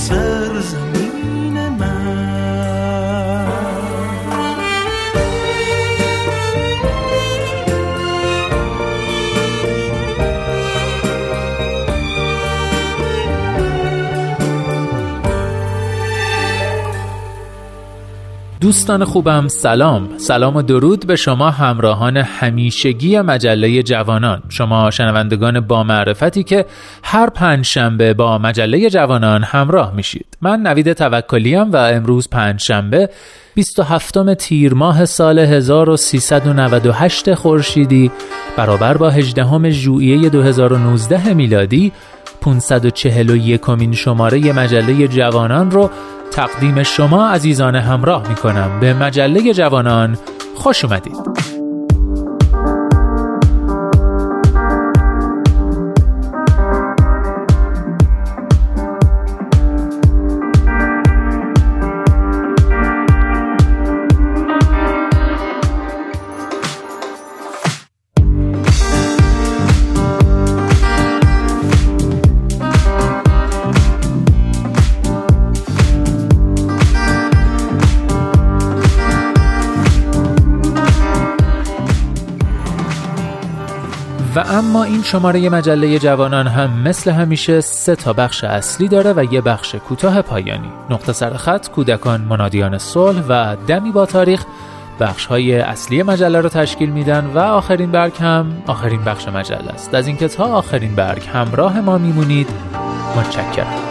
seres amigos. دوستان خوبم سلام. سلام و درود به شما همراهان همیشگی مجله جوانان. شما شنوندگان با معرفتی که هر پنج شنبه با مجله جوانان همراه میشید. من نوید توکلیم و امروز پنج شنبه 27 تیر ماه سال 1398 خورشیدی برابر با 18 ژوئیه 2019 میلادی 541 کمین شماره مجله جوانان رو تقدیم شما عزیزان همراه می کنم به مجله جوانان خوش اومدید. اما این شماره مجله جوانان هم مثل همیشه سه تا بخش اصلی داره و یه بخش کوتاه پایانی. نقطه سر خط کودکان منادیان صلح و دمی با تاریخ. بخش های اصلی مجله رو تشکیل میدن و آخرین برگ هم آخرین بخش مجله است. از اینکه تا آخرین برگ همراه ما میمونید متشکرم.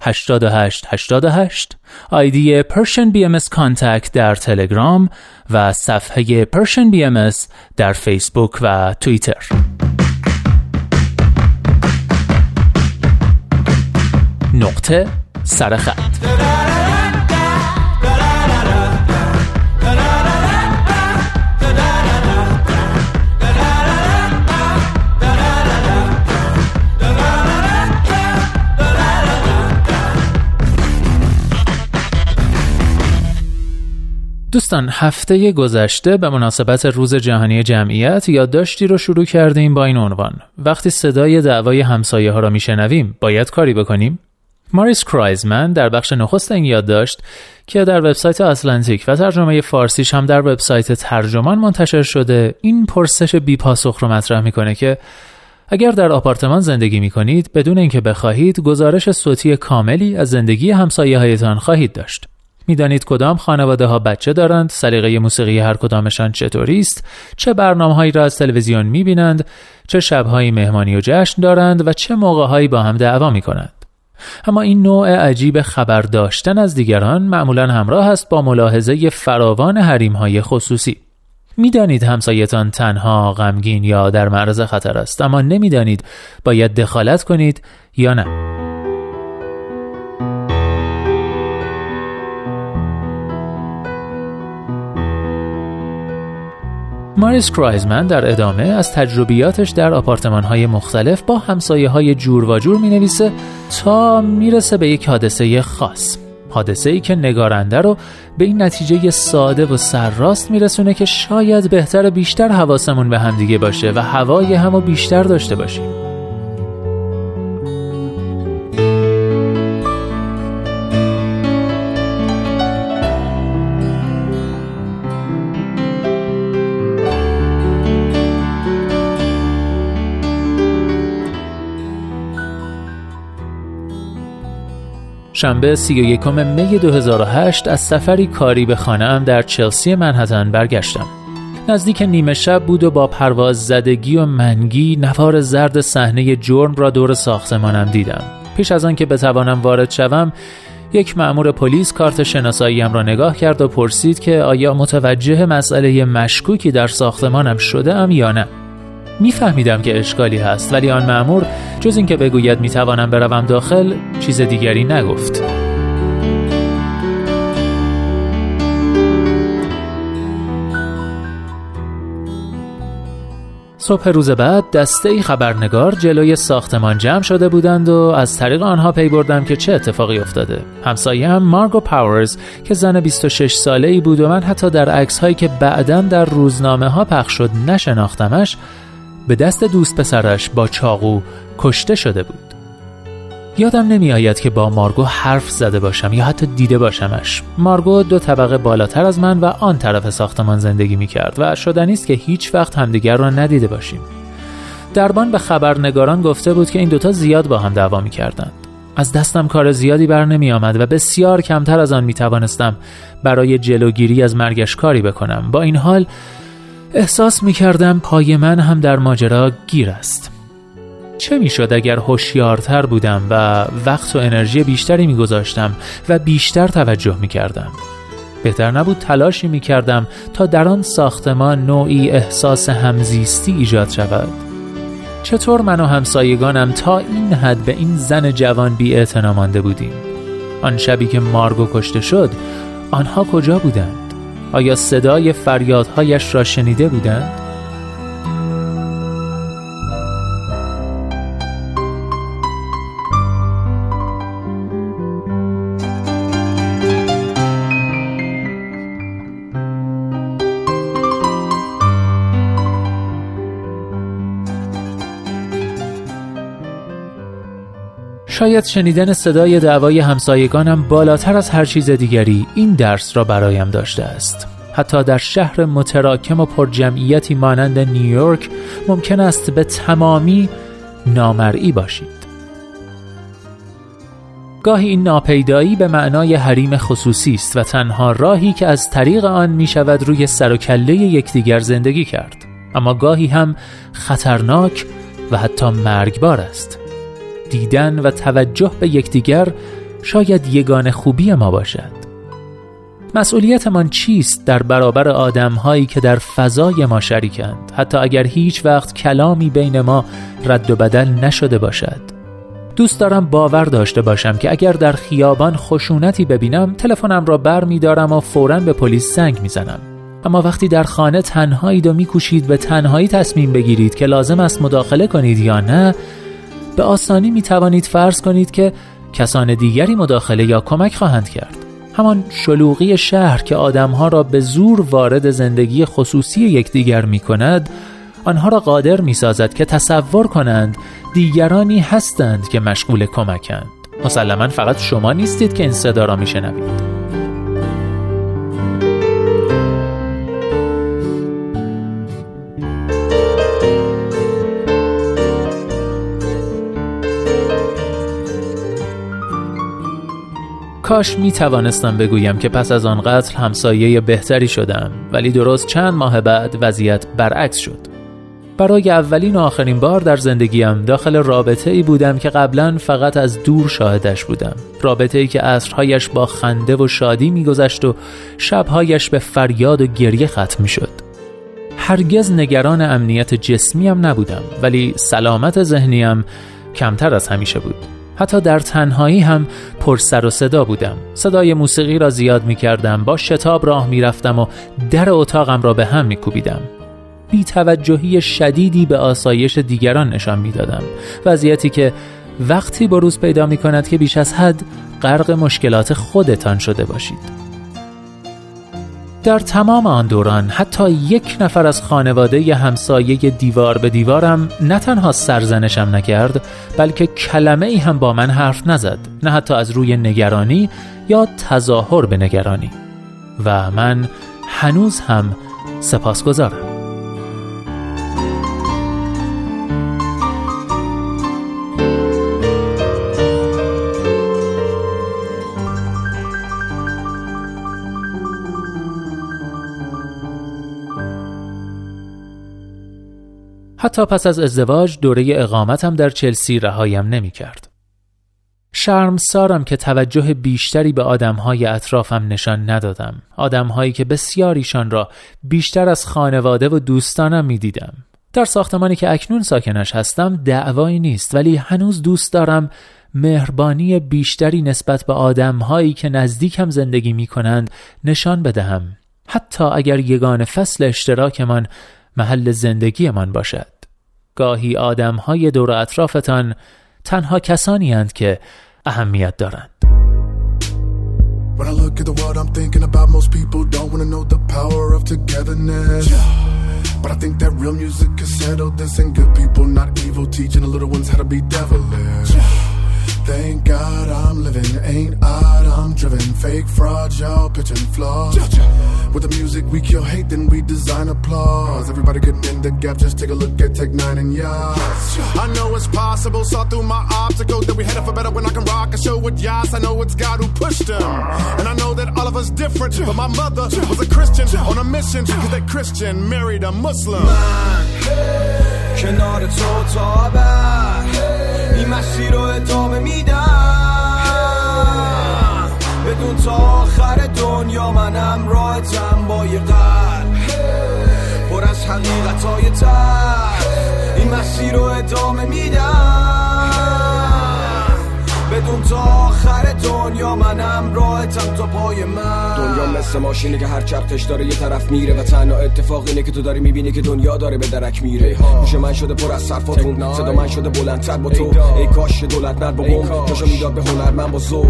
88 88 ID BM Contact در تلگرام و صفحه BM در فیسبوک و توییتر. نقطه سرخط دوستان هفته گذشته به مناسبت روز جهانی جمعیت یادداشتی رو شروع کردیم با این عنوان. وقتی صدای دعوای همسایه ها را میشنویم باید کاری بکنیم؟ ماریس کرایزمن در بخش نخست این یادداشت که در وبسایت آتلانتیک و ترجمه فارسیش هم در وبسایت ترجمان منتشر شده این پرسش بی پاسخ رو مطرح می‌کنه که اگر در آپارتمان زندگی می کنید بدون اینکه بخواهید گزارش صوتی کاملی از زندگی همسایه هایتان خواهید داشت. می‌دانید کدام خانواده ها بچه دارند سلیقه موسیقی هر کدامشان چطوری است چه برنامه هایی را از تلویزیون می بینند چه شبهایی مهمانی و جشن دارند و چه موقع هایی با هم دعوا می کنند اما این نوع عجیب خبر داشتن از دیگران معمولا همراه است با ملاحظه فراوان حریم های خصوصی. می‌دانید همسایتان تنها غمگین یا در معرض خطر است اما نمی‌دانید باید دخالت کنید یا نه. ماریس کرایزمن در ادامه از تجربیاتش در آپارتمان های مختلف با همسایه های جور و جور می نویسه تا می‌رسه به یک حادثه خاص. حادثه ای که نگارنده رو به این نتیجه ساده و سرراست میرسونه که شاید بهتر بیشتر حواسمون به همدیگه باشه و هوای همو بیشتر داشته باشیم. شنبه 31 می 2008 از سفری کاری به خانهام در چلسی منحتن برگشتم. نزدیک نیمه شب بود و با پرواز زدگی و منگی نوار زرد صحنه جرم را دور ساختمانم دیدم. پیش از آن که بتوانم وارد شوم یک مأمور پلیس کارت شناساییم را نگاه کرد و پرسید که آیا متوجه مسئله مشکوکی در ساختمانم شده ام یا نه. میفهمیدم که اشکالی هست ولی آن مأمور جز اینکه بگوید می‌توانم بروم داخل چیز دیگری نگفت صبح روز بعد دسته خبرنگار جلوی ساختمان جمع شده بودند و از طریق آنها پی بردم که چه اتفاقی افتاده. همسایه‌ام مارگو پاورز که زن 26 ساله ای بود و من حتی در عکس هایی که بعدا در روزنامه ها پخش شد نشناختمش به دست دوست پسرش با چاقو کشته شده بود. یادم نمی آید که با مارگو حرف زده باشم یا حتی دیده باشمش. مارگو دو طبقه بالاتر از من و آن طرف ساختمان زندگی می کرد و شدنی است که هیچ وقت همدیگر را ندیده باشیم. دربان به خبرنگاران گفته بود که این دوتا زیاد با هم دعوا می کردند از دستم کار زیادی بر نمی آمد و بسیار کمتر از آن می توانستم برای جلوگیری از مرگش کاری بکنم. با این حال احساس می کردم پای من هم در ماجرا گیر است. چه می‌شد اگر هوشیارتر بودم و وقت و انرژی بیشتری میگذاشتم و بیشتر توجه می کردم بهتر نبود تلاشی می کردم تا در آن ساختمان نوعی احساس همزیستی ایجاد شود. چطور من و همسایگانم تا این حد به این زن جوان بی مانده بودیم؟ آن شبی که مارگو کشته شد آنها کجا بودند؟ آیا صدای فریادهایش را شنیده بودند؟ شاید شنیدن صدای دعوای همسایگانم بالاتر از هر چیز دیگری این درس را برایم داشته است. حتی در شهر متراکم و پرجمعیتی مانند نیویورک ممکن است به تمامی نامرئی باشید. گاهی این ناپیدایی به معنای حریم خصوصی است و تنها راهی که از طریق آن می شود روی سر و کله یکدیگر زندگی کرد. اما گاهی هم خطرناک و حتی مرگبار است. دیدن و توجه به یکدیگر شاید یگان خوبی ما باشد. مسئولیتمان چیست در برابر آدمهایی که در فضای ما شریکند؟ حتی اگر هیچ وقت کلامی بین ما رد و بدل نشده باشد. دوست دارم باور داشته باشم که اگر در خیابان خشونتی ببینم تلفنم را بر می دارم و فورا به پلیس زنگ می‌زنم. اما وقتی در خانه تنهایید و میکوشید به تنهایی تصمیم بگیرید که لازم است مداخله کنید یا نه به آسانی می توانید فرض کنید که کسان دیگری مداخله یا کمک خواهند کرد. همان شلوغی شهر که آدمها را به زور وارد زندگی خصوصی یکدیگر می کند آنها را قادر می سازد که تصور کنند دیگرانی هستند که مشغول کمکند. مسلما فقط شما نیستید که این صدا را می شنوید. کاش می توانستم بگویم که پس از آن قتل همسایه بهتری شدم ولی درست چند ماه بعد وضعیت برعکس شد. برای اولین و آخرین بار در زندگیم داخل رابطه ای بودم که قبلا فقط از دور شاهدش بودم. رابطه ای که عصرهایش با خنده و شادی میگذشت و شبهایش به فریاد و گریه ختم می شد هرگز نگران امنیت جسمیم نبودم ولی سلامت ذهنیم کمتر از همیشه بود. حتی در تنهایی هم پر سر و صدا بودم. صدای موسیقی را زیاد می کردم با شتاب راه می رفتم و در اتاقم را به هم می کوبیدم بی توجهی شدیدی به آسایش دیگران نشان می دادم وضعیتی که وقتی بروز پیدا می کند که بیش از حد غرق مشکلات خودتان شده باشید. در تمام آن دوران حتی یک نفر از خانواده ی همسایه دیوار به دیوارم نه تنها سرزنشم نکرد بلکه کلمه ای هم با من حرف نزد نه حتی از روی نگرانی یا تظاهر به نگرانی. و من هنوز هم سپاسگزارم. حتی پس از ازدواج دوره اقامتم در چلسی رهایم نمی کرد. شرم سارم که توجه بیشتری به آدمهای اطرافم نشان ندادم. آدمهایی که بسیاریشان را بیشتر از خانواده و دوستانم می دیدم. در ساختمانی که اکنون ساکنش هستم دعوایی نیست ولی هنوز دوست دارم مهربانی بیشتری نسبت به آدمهایی که نزدیکم زندگی می کنند نشان بدهم. حتی اگر یگان فصل اشتراکمان محل زندگیمان باشد گاهی آدم های دور اطرافتان تنها کسانی هند که اهمیت دارند I. But I think that real music can settle this, and good people, not evil, teaching the little ones how to be devilish. Thank God I'm living, ain't odd, I'm driven. Fake fraud, y'all pitching flaws. With the music, we kill hate, then we design applause. Everybody getting in the gap, just take a look at Tech Nine and Yas. I know it's possible, saw through my obstacles that we headed for better when I can rock a show with Yas. I know it's God who pushed them. And I know that all of us different, but my mother was a Christian on a mission, cause that Christian married a Muslim. کنار تو تا این مسیر رو ادامه میدم بدون تا آخر دنیا منم راحتم با یه قلب. پر از حقیقت های تر. این مسیر رو ادامه میدم. بدون تا آخر دنیا منم راحتم تا پای من. دنیا مثل ماشینی که هر چرخش داره یه طرف میره و تنها اتفاق اینه که تو داری می‌بینی که دنیا داره به درک میره. گوش من شده پر از صرفاتون. صدا من شده بلندتر با تو. ای کاش دولت نر با بوم جاشو می‌داد به هنر من با ذوق.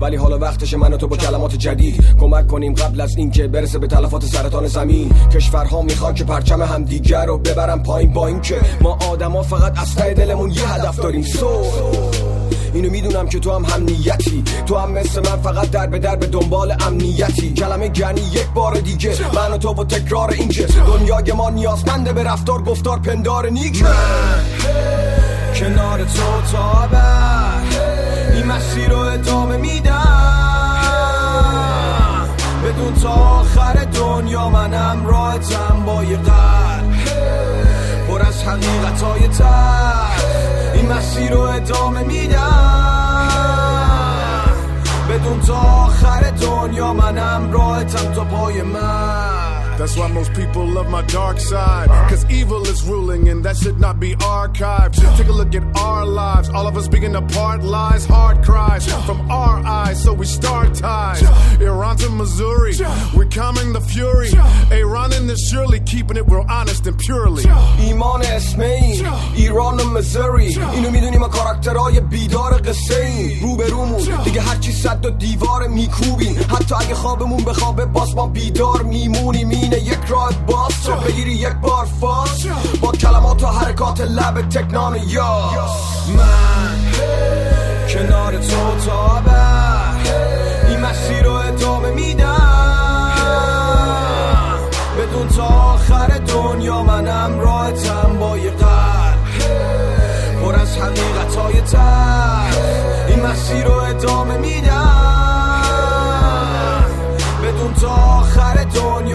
ولی حالا وقتش من و تو با کلمات جدید کمک کنیم قبل از اینکه برسه به تلفات سرطان زمین. کشورها می‌خوان که پرچم هم دیگر رو ببرن پایین با اینکه ما آدما فقط از دلمون یه هدف داریم. سو اینو می‌دونم که تو هم هم نیتی تو هم مثل من فقط در به در به دنبال امنیتی. کلمه گنی یک بار دیگه. من و تو و تکرار اینکه دنیای ما نیازمنده به رفتار گفتار پندار نیک من. کنار تو تا این مسیر رو ادامه میدم. بدون تا آخر دنیا منم راحتم با یه قلب. پر از حقیقت های این مسیر رو ادامه میدم بدون تا آخر دنیا منم راحتم تا پای من That's why most people love my dark side. Cause evil is ruling and that should not be archived. Take a look at our lives. All of us being apart, lies, hard cries from our eyes. high, so we start ties. Iran to Missouri, we're coming the fury. Iran in the surely, keeping it real honest and purely. ایمان اسمه این ایران و مزوری اینو میدونیم ما کاراکترهای بیدار قصه این رو به رومون دیگه هرچی صد و دیوار میکوبیم حتی اگه خوابمون بخوابه باز ما بیدار میمونیم اینه یک راه باز چه بگیری یک بار فاز با کلمات و حرکات لب تکنان یا. من کنار تو تا این مسیر رو ادامه میدم. بدون تا آخر دنیا منم راحتم با یه پر از حقیقت های این مسیر رو ادامه میدم.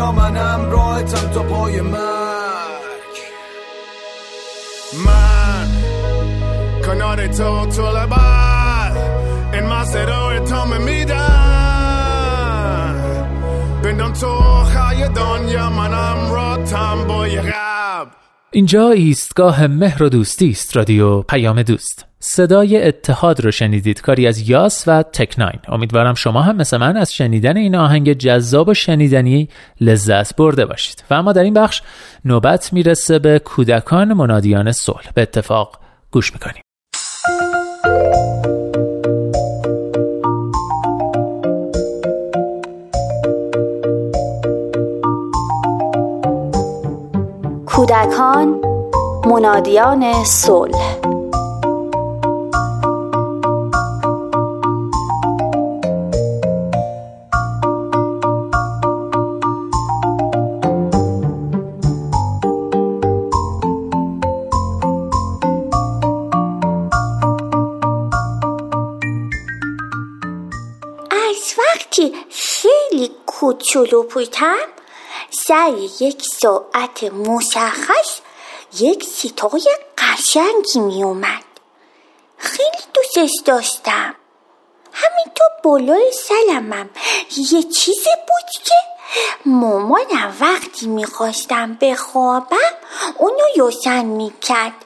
دنیا منم راحتم تا پای مرگ. من کنار تو تو لبد این مسیر رو ادامه میدم. بدون تو آخر دنیا منم راحتم با یه غب اینجا ایستگاه مهر و دوستی است رادیو پیام دوست. صدای اتحاد رو شنیدید. کاری از یاس و تکناین. امیدوارم شما هم مثل من از شنیدن این آهنگ جذاب و شنیدنی لذت برده باشید. و اما در این بخش نوبت می‌رسه به کودکان منادیان صلح. به اتفاق گوش می‌کنیم. کودکان منادیان صلح. وقتی خیلی کوچولو بودم. سر یک ساعت مشخص یک ستای قشنگی می اومد. خیلی دوستش داشتم. همینطور بالای سلمم یه چیزی بود که مامانم وقتی می‌خواستم بخوابم اونو یوسن می‌کرد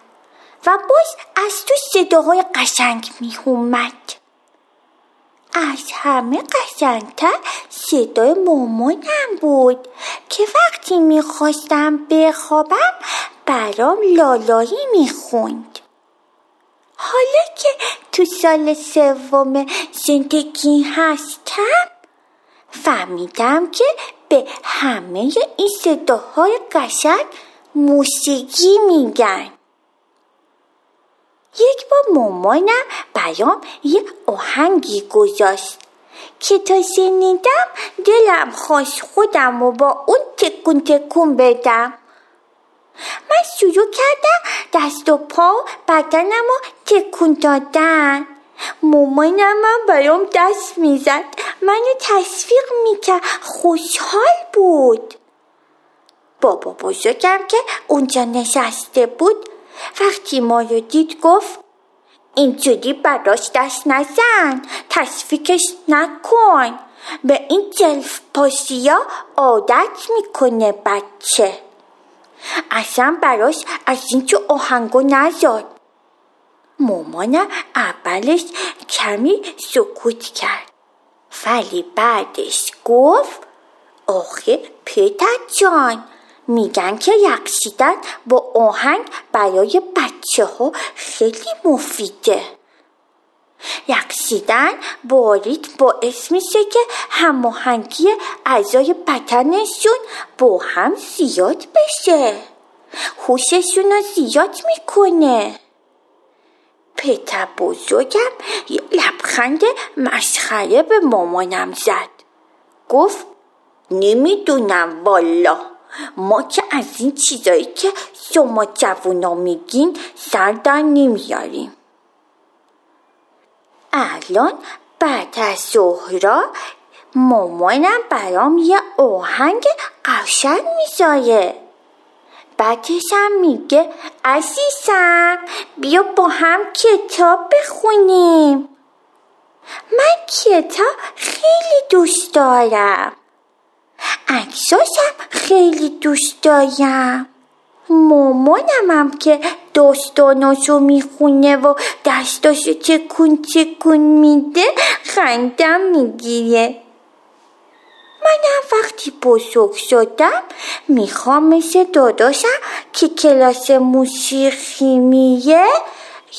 و باز از تو صداهای قشنگ میومد از همه قشنگتر. صدای مامانم بود. که وقتی می‌خواستم بخوابم برام لالایی می‌خوند. حالا که تو سال سوم زندگی هستم فهمیدم که به همه این صداهای قشنگ موسیقی میگن. یک بار مامانم برام یه آهنگی گذاشت که تا شنیدم دلم خواست خودم و با اون تکون تکون بدم. من شروع کردم دست و پا بدنم رو تکون دادن. مامانم هم برام دست می‌زد. منو تصویق می‌کرد. خوشحال بود. بابا بزرگم که اونجا نشسته بود وقتی ما رو دید گفت اینجوری براش دست نزن تصفیکش نکن. به این جلف پاسیا عادت می‌کنه بچه. اصلا براش از اینجا آهنگو نزاد. مامانم اولش کمی سکوت کرد. ولی بعدش گفت آخه پتر جان میگن که یقشیدن با آهنگ برای بچه ها خیلی مفیده. یقشیدن باریت باعث میشه که هماهنگی اعضای بدنشون با هم زیاد بشه. هوششون رو زیاد می‌کنه. پتر بزرگم یه لبخند مسخره به مامانم زد. گفت نمی‌دونم والا. ما که از این چیزایی که شما جوونا میگین سر در نمیاریم الان بعد از ظهرا مامانم برام یه آهنگ قشنگ می‌ذاره بعدش هم میگه عزیزم بیا با هم کتاب بخونیم من کتاب خیلی دوست دارم عکساشم خیلی دوست دارم. مامانم هم که داستاناشو می‌خونه و دستاشو چکون چکون میده خندم می‌گیره. منم وقتی بزرگ شدم می‌خوام مثل داداشم که کلاس موسیقی میره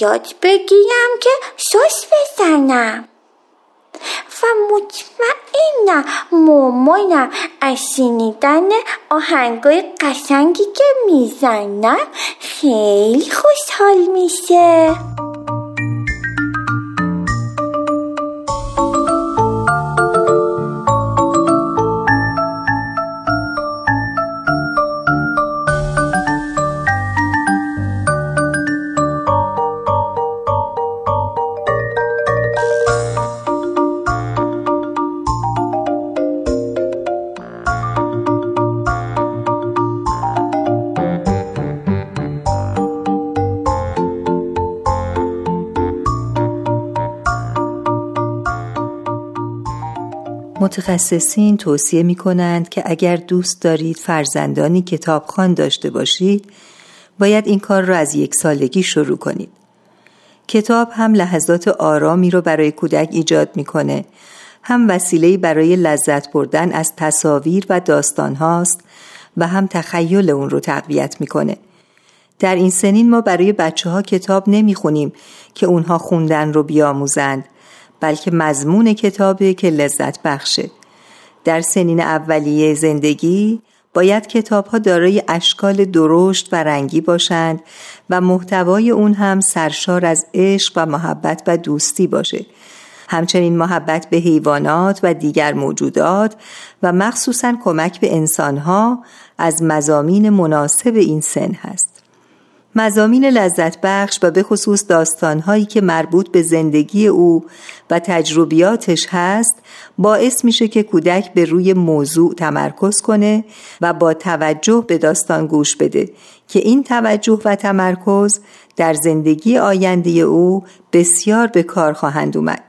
یاد بگیرم که سوس بزنم. و مطمئنم مامانم از شنیدن آهنگای قشنگی که می‌زنم خیلی خوشحال میشه متخصصین توصیه می کنند که اگر دوست دارید فرزندانی کتابخوان داشته باشید باید این کار را از یک سالگی شروع کنید. کتاب هم لحظات آرامی رو برای کودک ایجاد می‌کنه. هم وسیله برای لذت بردن از تصاویر و داستان هاست و هم تخیل اون رو تقویت می‌کنه. در این سنین ما برای بچه ها کتاب نمی‌خونیم که اونها خوندن رو بیاموزند. بلکه مضمون کتابه که لذت بخشه. در سنین اولیه زندگی باید کتاب ها دارای اشکال درشت و رنگی باشند و محتوای اون هم سرشار از عشق و محبت و دوستی باشه. همچنین محبت به حیوانات و دیگر موجودات و مخصوصا کمک به انسانها از مزامین مناسب این سن هست. مزامین لذت بخش و به خصوص داستانهایی که مربوط به زندگی او و تجربیاتش هست باعث میشه که کودک به روی موضوع تمرکز کنه و با توجه به داستان گوش بده که این توجه و تمرکز در زندگی آینده او بسیار به کار خواهند اومد.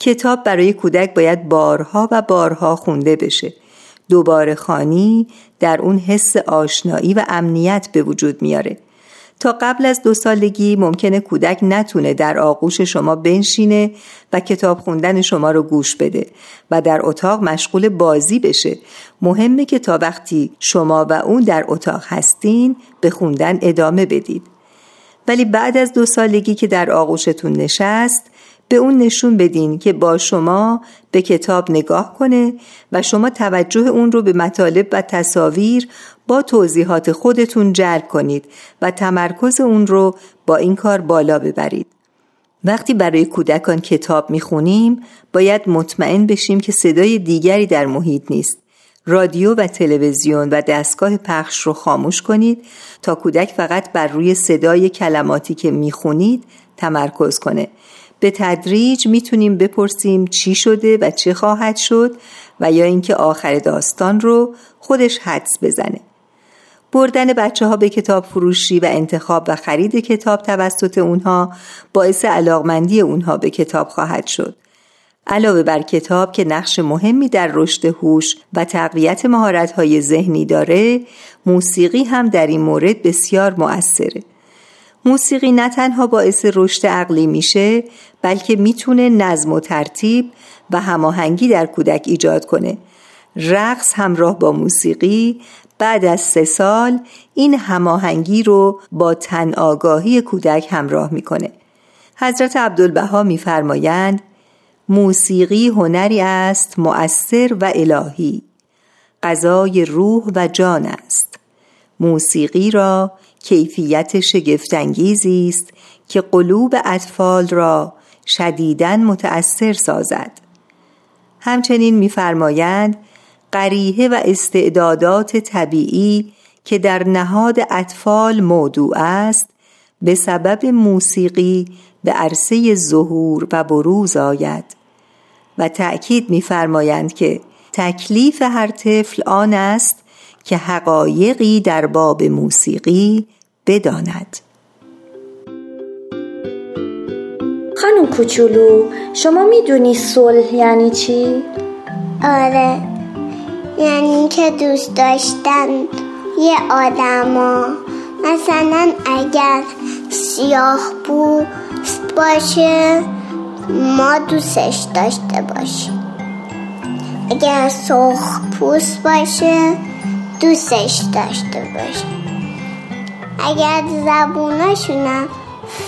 کتاب برای کودک باید بارها و بارها خونده بشه. دوباره خانی در اون حس آشنایی و امنیت به وجود میاره. تا قبل از دو سالگی ممکنه کودک نتونه در آغوش شما بنشینه و کتاب خوندن شما رو گوش بده و در اتاق مشغول بازی بشه. مهمه که تا وقتی شما و اون در اتاق هستین به خوندن ادامه بدید. ولی بعد از دو سالگی که در آغوشتون نشست به اون نشون بدین که با شما به کتاب نگاه کنه و شما توجه اون رو به مطالب و تصاویر با توضیحات خودتون جلب کنید و تمرکز اون رو با این کار بالا ببرید. وقتی برای کودکان کتاب می‌خونیم باید مطمئن بشیم که صدای دیگری در محیط نیست. رادیو و تلویزیون و دستگاه پخش رو خاموش کنید تا کودک فقط بر روی صدای کلماتی که می‌خونید تمرکز کنه به تدریج می‌تونیم بپرسیم چی شده و چه خواهد شد و یا اینکه آخر داستان رو خودش حدس بزنه. بردن بچه ها به کتاب فروشی و انتخاب و خرید کتاب توسط اونها باعث علاقمندی اونها به کتاب خواهد شد. علاوه بر کتاب که نقش مهمی در رشد هوش و تقویت مهارت‌های ذهنی داره موسیقی هم در این مورد بسیار مؤثره. موسیقی نه تنها باعث رشد عقلی میشه بلکه می‌تونه نظم و ترتیب و هماهنگی در کودک ایجاد کنه. رقص همراه با موسیقی بعد از سه سال این هماهنگی رو با تن آگاهی کودک همراه می‌کنه. حضرت عبدالبها میفرمایند موسیقی هنری است مؤثر و الهی. غذای روح و جان است. موسیقی را کیفیت شگفتانگیزی است که قلوب اطفال را شدیداً متأثر سازد. همچنین می‌فرمایند قریه و استعدادات طبیعی که در نهاد اطفال موضوع است به سبب موسیقی به عرصه ظهور و بروز آید. و تأکید می‌فرمایند که تکلیف هر طفل آن است که حقایقی در باب موسیقی بداند. خانم کوچولو شما می‌دونی صلح یعنی چی؟ آره. یعنی که دوست داشتن یه آدما. مثلا اگر سیاه بود باشه ما دوستش داشته باشیم. اگر سرخ پوست باشه دوستش داشته باشیم. اگر زبوناشونم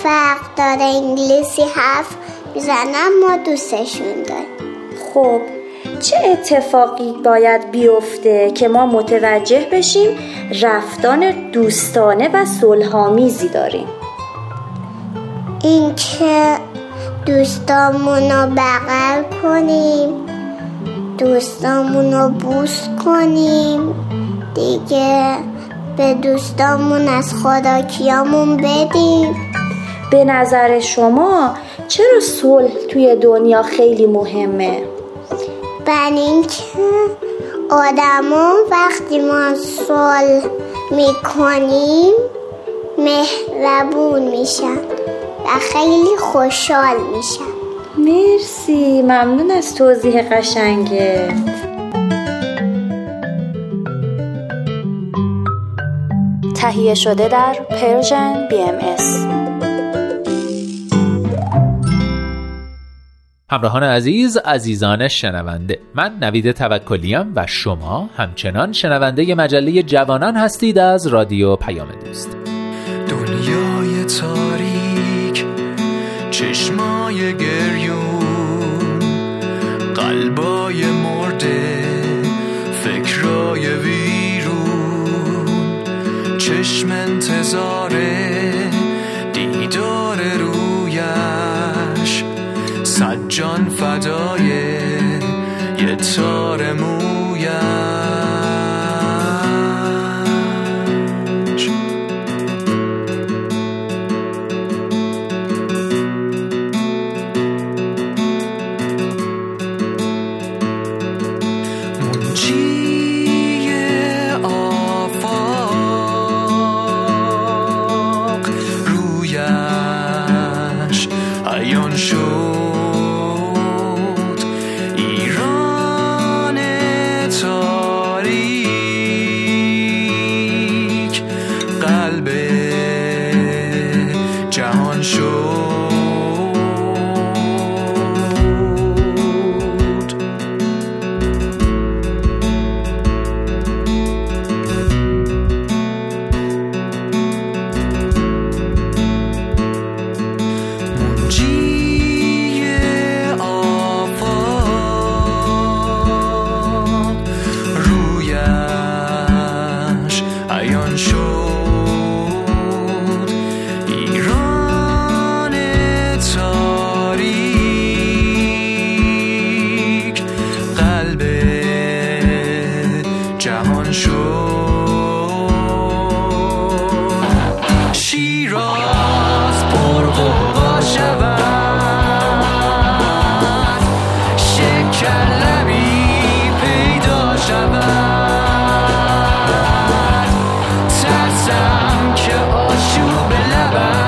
فرق داره انگلیسی حرف می‌زنم ما دوستشون داریم. خب چه اتفاقی باید بیفته که ما متوجه بشیم رفتان دوستانه و صلحآمیزی داریم؟ اینکه دوستامون رو بغل کنیم دوستامون رو بوس کنیم دیگه به دوستامون از خدا کیامون بدیم به نظر شما چرا صلح توی دنیا خیلی مهمه؟ بر اینکه آدما وقتی ما صلح می‌کنیم مهربون میشن و خیلی خوشحال میشن. مرسی ممنون از توضیح قشنگت. تهیه شده در Persian BMS. همراهان عزیز عزیزان شنونده من نوید توکلیم و شما همچنان شنونده مجله جوانان هستید از رادیو پیام دوست دنیای تاریک چشمای گریون قلبای چشم انتظاره دیدار رویش. سجان فدای یه تار Kościół by labaś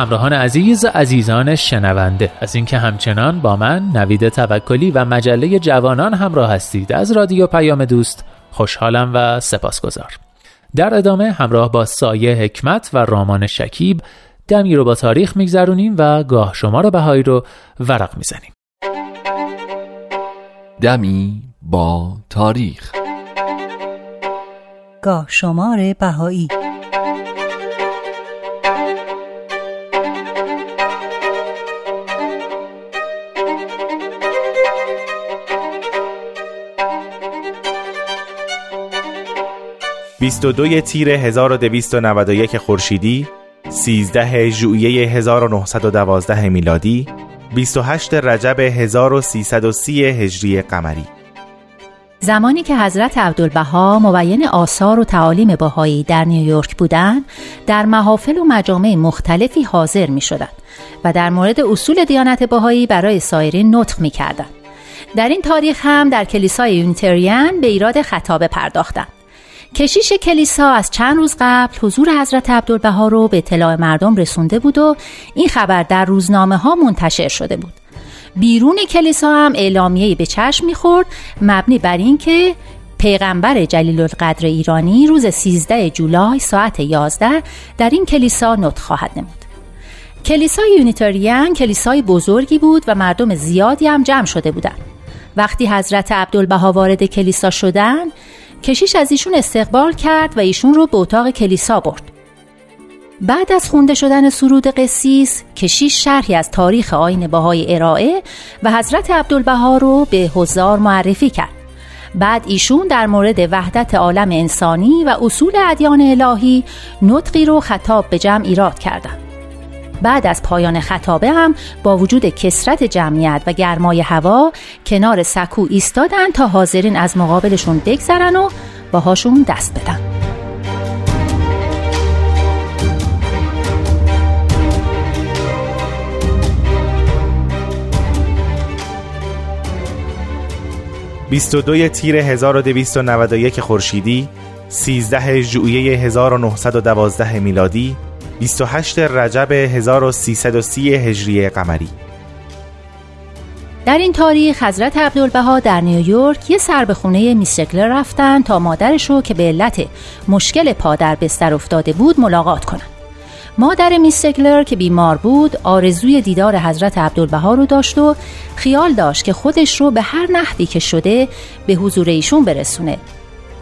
همراهان عزیز عزیزان شنونده. از اینکه همچنان با من نوید توکلی و مجله جوانان همراه هستید. از رادیو پیام دوست خوشحالم و سپاسگزار در ادامه همراه با سایه حکمت و رامان شکیب دمی رو با تاریخ میگذرونیم و گاه شما بهایی رو ورق می‌زنیم. دمی با تاریخ. گاه شمار بهایی. بیست و دوی تیر 1291 خورشیدی 13 ژوئیه 1912 میلادی 28 رجب 1330 هجری قمری زمانی که حضرت عبدالبها مبین آثار و تعالیم بهایی در نیویورک بودند در محافل و مجامع مختلفی حاضر می شدند و در مورد اصول دیانت بهایی برای سایرین نطق می کردند. در این تاریخ هم در کلیسای یونیتریان به ایراد خطابه پرداختند. کشیش کلیسا از چند روز قبل حضور حضرت عبدالبها رو به اطلاع مردم رسونده بود و این خبر در روزنامه ها منتشر شده بود. بیرون کلیسا هم اعلامیه به چشم می‌خورد مبنی بر اینکه پیغمبر جلیل القدر ایرانی روز 13 جولای ساعت 11 در این کلیسا نطق خواهد نمود. کلیسای یونیتریان کلیسای بزرگی بود و مردم زیادی هم جمع شده بودند. وقتی حضرت عبدالبها وارد کلیسا شدند، کشیش از ایشون استقبال کرد و ایشون رو به اتاق کلیسا برد. بعد از خونده شدن سرود قسیس کشیش شرحی از تاریخ آین بهای ارائه و حضرت عبدالبها رو به حضار معرفی کرد بعد ایشون در مورد وحدت عالم انسانی و اصول ادیان الهی نطقی رو خطاب به جمع ایراد کردند بعد از پایان خطابه هم با وجود کسرت جمعیت و گرمای هوا کنار سکو ایستادن تا حاضرین از مقابلشون بگذرن و باهاشون دست بدن. بیست و دوی تیر 1291 خورشیدی 13 ژوئیه 1912 میلادی 28 رجب 1330 هجری قمری در این تاریخ حضرت عبدالبها در نیویورک یه سر به خونه میستگلر رفتن تا مادرش رو که به علت مشکل پا در بستر افتاده بود ملاقات کنند. مادر میستگلر که بیمار بود آرزوی دیدار حضرت عبدالبها رو داشت و خیال داشت که خودش رو به هر نحوی که شده به حضور ایشون برسونه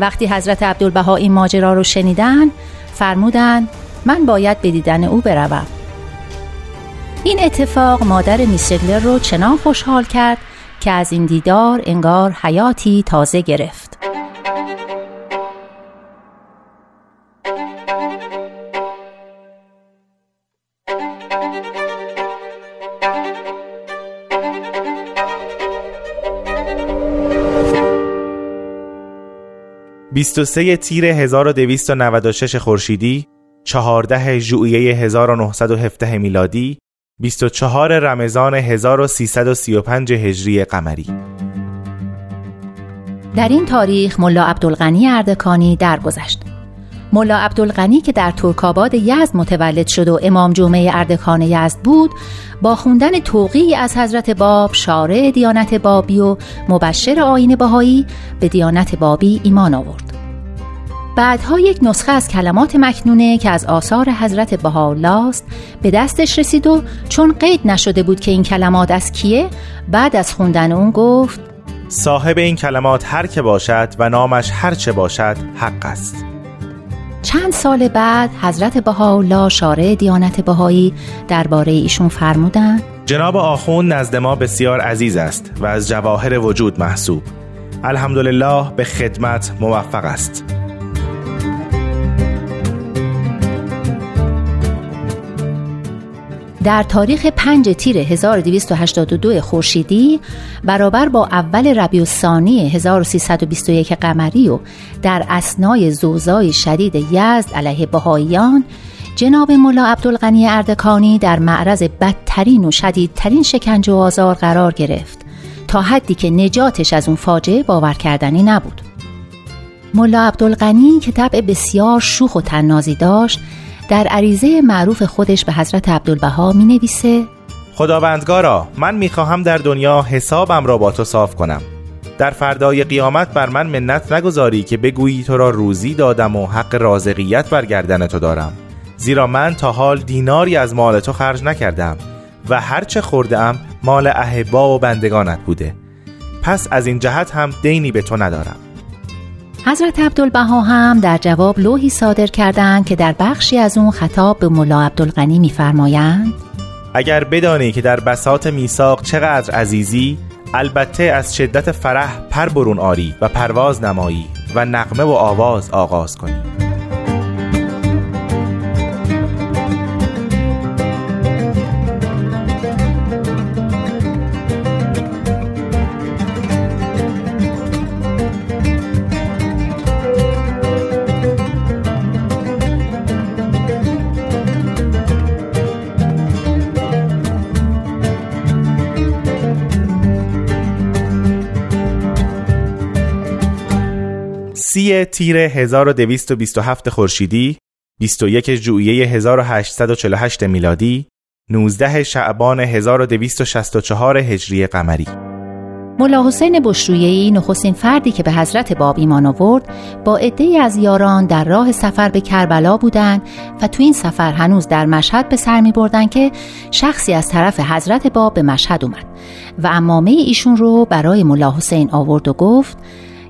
وقتی حضرت عبدالبها این ماجرا رو شنیدن فرمودن من باید به دیدن او بروم. این اتفاق مادر میستگلر رو چنان خوشحال کرد که از این دیدار انگار حیاتی تازه گرفت. بیست و تیر 1296 خورشیدی 14 ژوئیه 1917 میلادی 24 رمضان 1335 هجری قمری. در این تاریخ ملا عبدالغنی اردکانی درگذشت. ملا عبدالغنی که در ترکاباد یزد متولد شد و امام جمعه اردکان یزد بود با خوندن توقی از حضرت باب شارع دیانت بابی و مبشر آین بهایی به دیانت بابی ایمان آورد. بعدها یک نسخه از کلمات مکنونه که از آثار حضرت بهاءالله است به دستش رسید و چون قید نشده بود که این کلمات از کیه بعد از خوندن اون گفت صاحب این کلمات هر که باشد و نامش هر چه باشد حق است. چند سال بعد حضرت بهاءالله شارع دیانت بهایی درباره ایشون فرمودند. جناب آخون نزد ما بسیار عزیز است و از جواهر وجود محسوب. الحمدلله به خدمت موفق است. در تاریخ 5 تیر 1282 خورشیدی برابر با اول ربیع الثانی 1321 قمری و در اسنای زوزای شدید یزد علیه بهاییان جناب ملا عبدالغنی اردکانی در معرض بدترین و شدیدترین شکنجه و آزار قرار گرفت تا حدی که نجاتش از اون فاجعه باور کردنی نبود. ملا عبدالغنی که طبع بسیار شوخ و تنازی داشت در عریضه معروف خودش به حضرت عبدالبها می نویسه خداوندگارا من می‌خواهم در دنیا حسابم را با تو صاف کنم. در فردای قیامت بر من منت نگذاری که بگویی تو را روزی دادم و حق رازقیت بر گردن تو دارم. زیرا من تا حال دیناری از مال تو خرج نکردم و هرچه خوردم مال احبا و بندگانت بوده. پس از این جهت هم دینی به تو ندارم. حضرت عبدالبها هم در جواب لوحی صادر کردند که در بخشی از اون خطاب به ملا عبدالغنی میفرمایند. اگر بدانی که در بساط میثاق چقدر عزیزی البته از شدت فرح پر برون آری و پرواز نمایی و نغمه و آواز آغاز کنی. سی تیر 1227 خورشیدی 21 ژوئیه 1848 میلادی 19 شعبان 1264 هجری قمری. ملا حسین بشرویهی نخستین فردی که به حضرت باب ایمان آورد با عدهای از یاران در راه سفر به کربلا بودند و تو این سفر هنوز در مشهد به سر می بردن که شخصی از طرف حضرت باب به مشهد اومد. و امامه ایشون رو برای ملا حسین آورد و گفت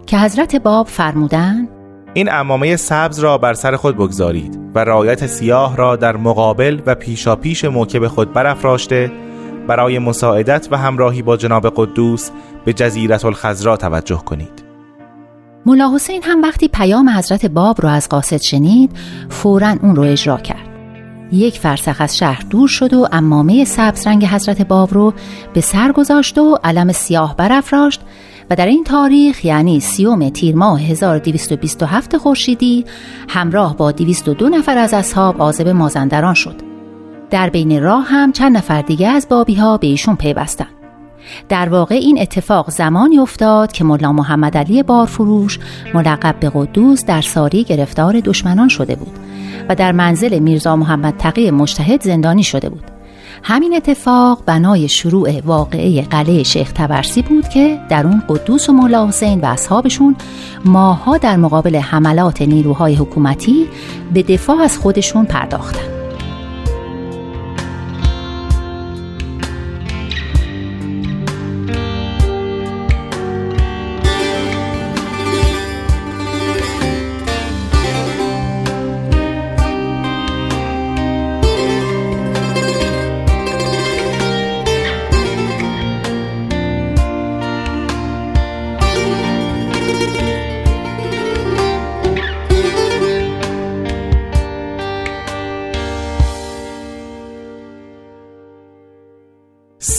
که حضرت باب فرمودن این امامه سبز را بر سر خود بگذارید و رایت سیاه را در مقابل و پیشاپیش موکب خود برافراشته برای مساعدت و همراهی با جناب قدوس به جزیرت الخضرا توجه کنید. ملا حسین هم وقتی پیام حضرت باب رو از قاصد شنید فورا اون رو اجرا کرد. یک فرسخ از شهر دور شد و امامه سبز رنگ حضرت باب رو به سر گذاشت و علم سیاه برافراشت و در این تاریخ یعنی سیوم تیر ماه 1227 خورشیدی همراه با 202 نفر از اصحاب عازب مازندران شد. در بین راه هم چند نفر دیگه از بابی ها به ایشون پیوستند. در واقع این اتفاق زمانی افتاد که ملا محمد علی بارفروش ملقب به قدوس در ساری گرفتار دشمنان شده بود و در منزل میرزا محمد تقی مجتهد زندانی شده بود. همین اتفاق بنای شروع واقعه قلعه شیخ تبرسی بود که در اون قدوس و مولا حسین و اصحابشون ماها در مقابل حملات نیروهای حکومتی به دفاع از خودشون پرداختند.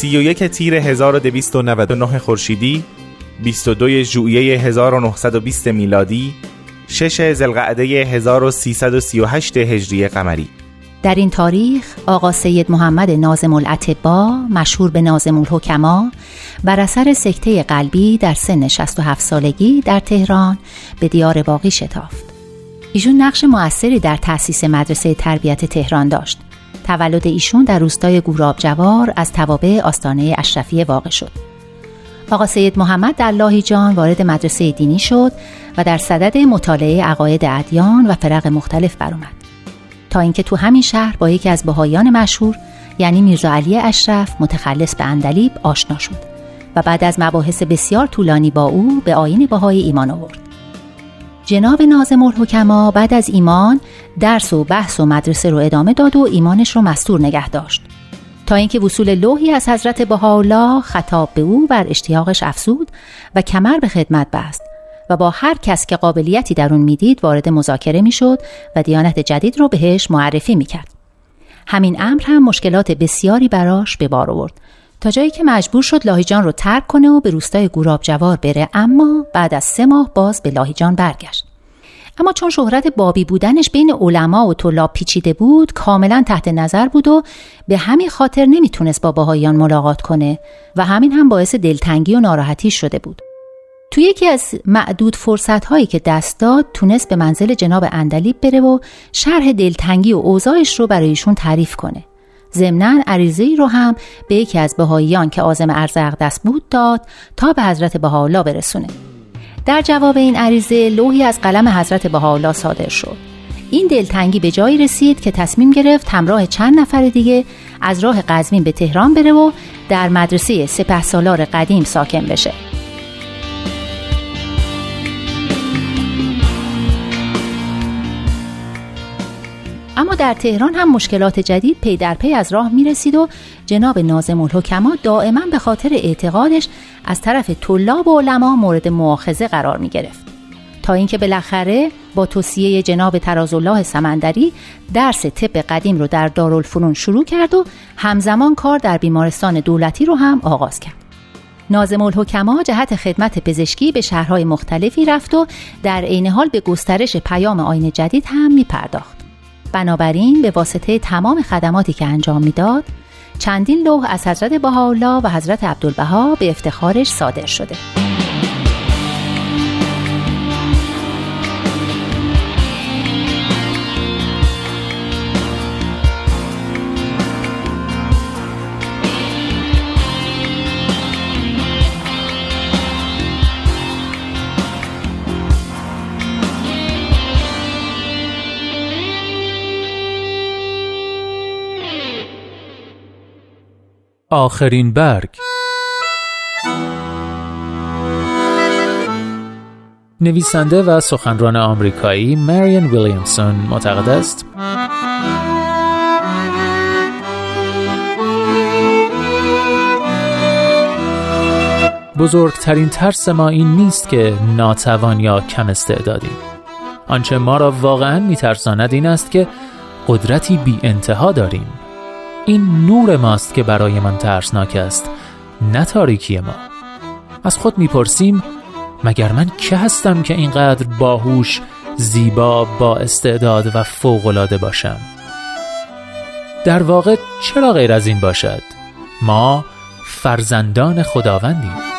31 تیر 1299 خورشیدی 22 ژوئیه 1920 میلادی 6 ذوالقعده 1338 هجری قمری. در این تاریخ آقا سید محمد نازم العتبا مشهور به نازم الحکما بر اثر سکته قلبی در سن 67 سالگی در تهران به دیار باقی شتافت. ایشون نقش موثری در تأسیس مدرسه تربیت تهران داشت. تولد ایشون در روستای گوراب جوار از توابع آستانه اشرفیه واقع شد. آقا سید محمد در لاهیجان وارد مدرسه دینی شد و در صدد مطالعه عقاید ادیان و فرق مختلف برآمد. تا اینکه تو همین شهر با یکی از بهایان مشهور یعنی میرزا علی اشرف متخلص به اندلیب آشنا شد و بعد از مباحث بسیار طولانی با او به آین بهایی ایمان آورد. جناب نازم الحکما بعد از ایمان درس و بحث و مدرسه رو ادامه داد و ایمانش رو مستور نگه داشت. تا اینکه وصول لوحی از حضرت بهاءالله خطاب به او بر اشتیاقش افزود و کمر به خدمت بست و با هر کس که قابلیتی در اون می‌دید وارد مذاکره می‌شد و دیانت جدید رو بهش معرفی می‌کرد. همین امر هم مشکلات بسیاری براش به بار آورد. تا جایی که مجبور شد لاهیجان رو ترک کنه و به روستای گوراب جوار بره اما بعد از سه ماه باز به لاهیجان برگشت. اما چون شهرت بابی بودنش بین علما و طلاب پیچیده بود کاملا تحت نظر بود و به همین خاطر نمی‌تونست با باهایان ملاقات کنه و همین هم باعث دلتنگی و ناراحتی شده بود. توی یکی از معدود فرصت هایی که دست داد تونست به منزل جناب اندلیب بره و شرح دلتنگی و اوضاعش رو برایشون تعریف کنه. ضمنا عریضه رو هم به یکی از بهاییان که عازم ارز اقدس بود داد تا به حضرت بهاءالله برسونه. در جواب این عریضه لوحی از قلم حضرت بهاءالله صادر شد. این دلتنگی به جایی رسید که تصمیم گرفت همراه چند نفر دیگه از راه قزوین به تهران بره و در مدرسه سپه سالار قدیم ساکن بشه. اما در تهران هم مشکلات جدید پی در پی از راه می رسید و جناب نازم الحکما دائما به خاطر اعتقادش از طرف طلاب و علما مورد مؤاخذه قرار می گرفت تا اینکه بالاخره با توصیه جناب ترازالله سمندری درس طب قدیم رو در دارالفنون شروع کرد و همزمان کار در بیمارستان دولتی رو هم آغاز کرد نازم الحکما جهت خدمت پزشکی به شهرهای مختلفی رفت و در عین حال به گسترش پیام آین جدید هم می پرداخت. بنابراین به واسطه تمام خدماتی که انجام می‌داد چندین لوح از حضرت بهاءالله و حضرت عبدالبها به افتخارش صادر شده. آخرین برگ. نویسنده و سخنران آمریکایی مریان ویلیامسون معتقد است. بزرگترین ترس ما این نیست که ناتوان یا کم استعدادیم آنچه ما را واقعا میترساند این است که قدرتی بی انتها داریم. این نور ماست که برای من ترسناک است نه تاریکی ما. از خود می‌پرسیم مگر من که هستم که اینقدر باهوش زیبا با استعداد و فوقالعاده باشم؟ در واقع چرا غیر از این باشد؟ ما فرزندان خداوندیم.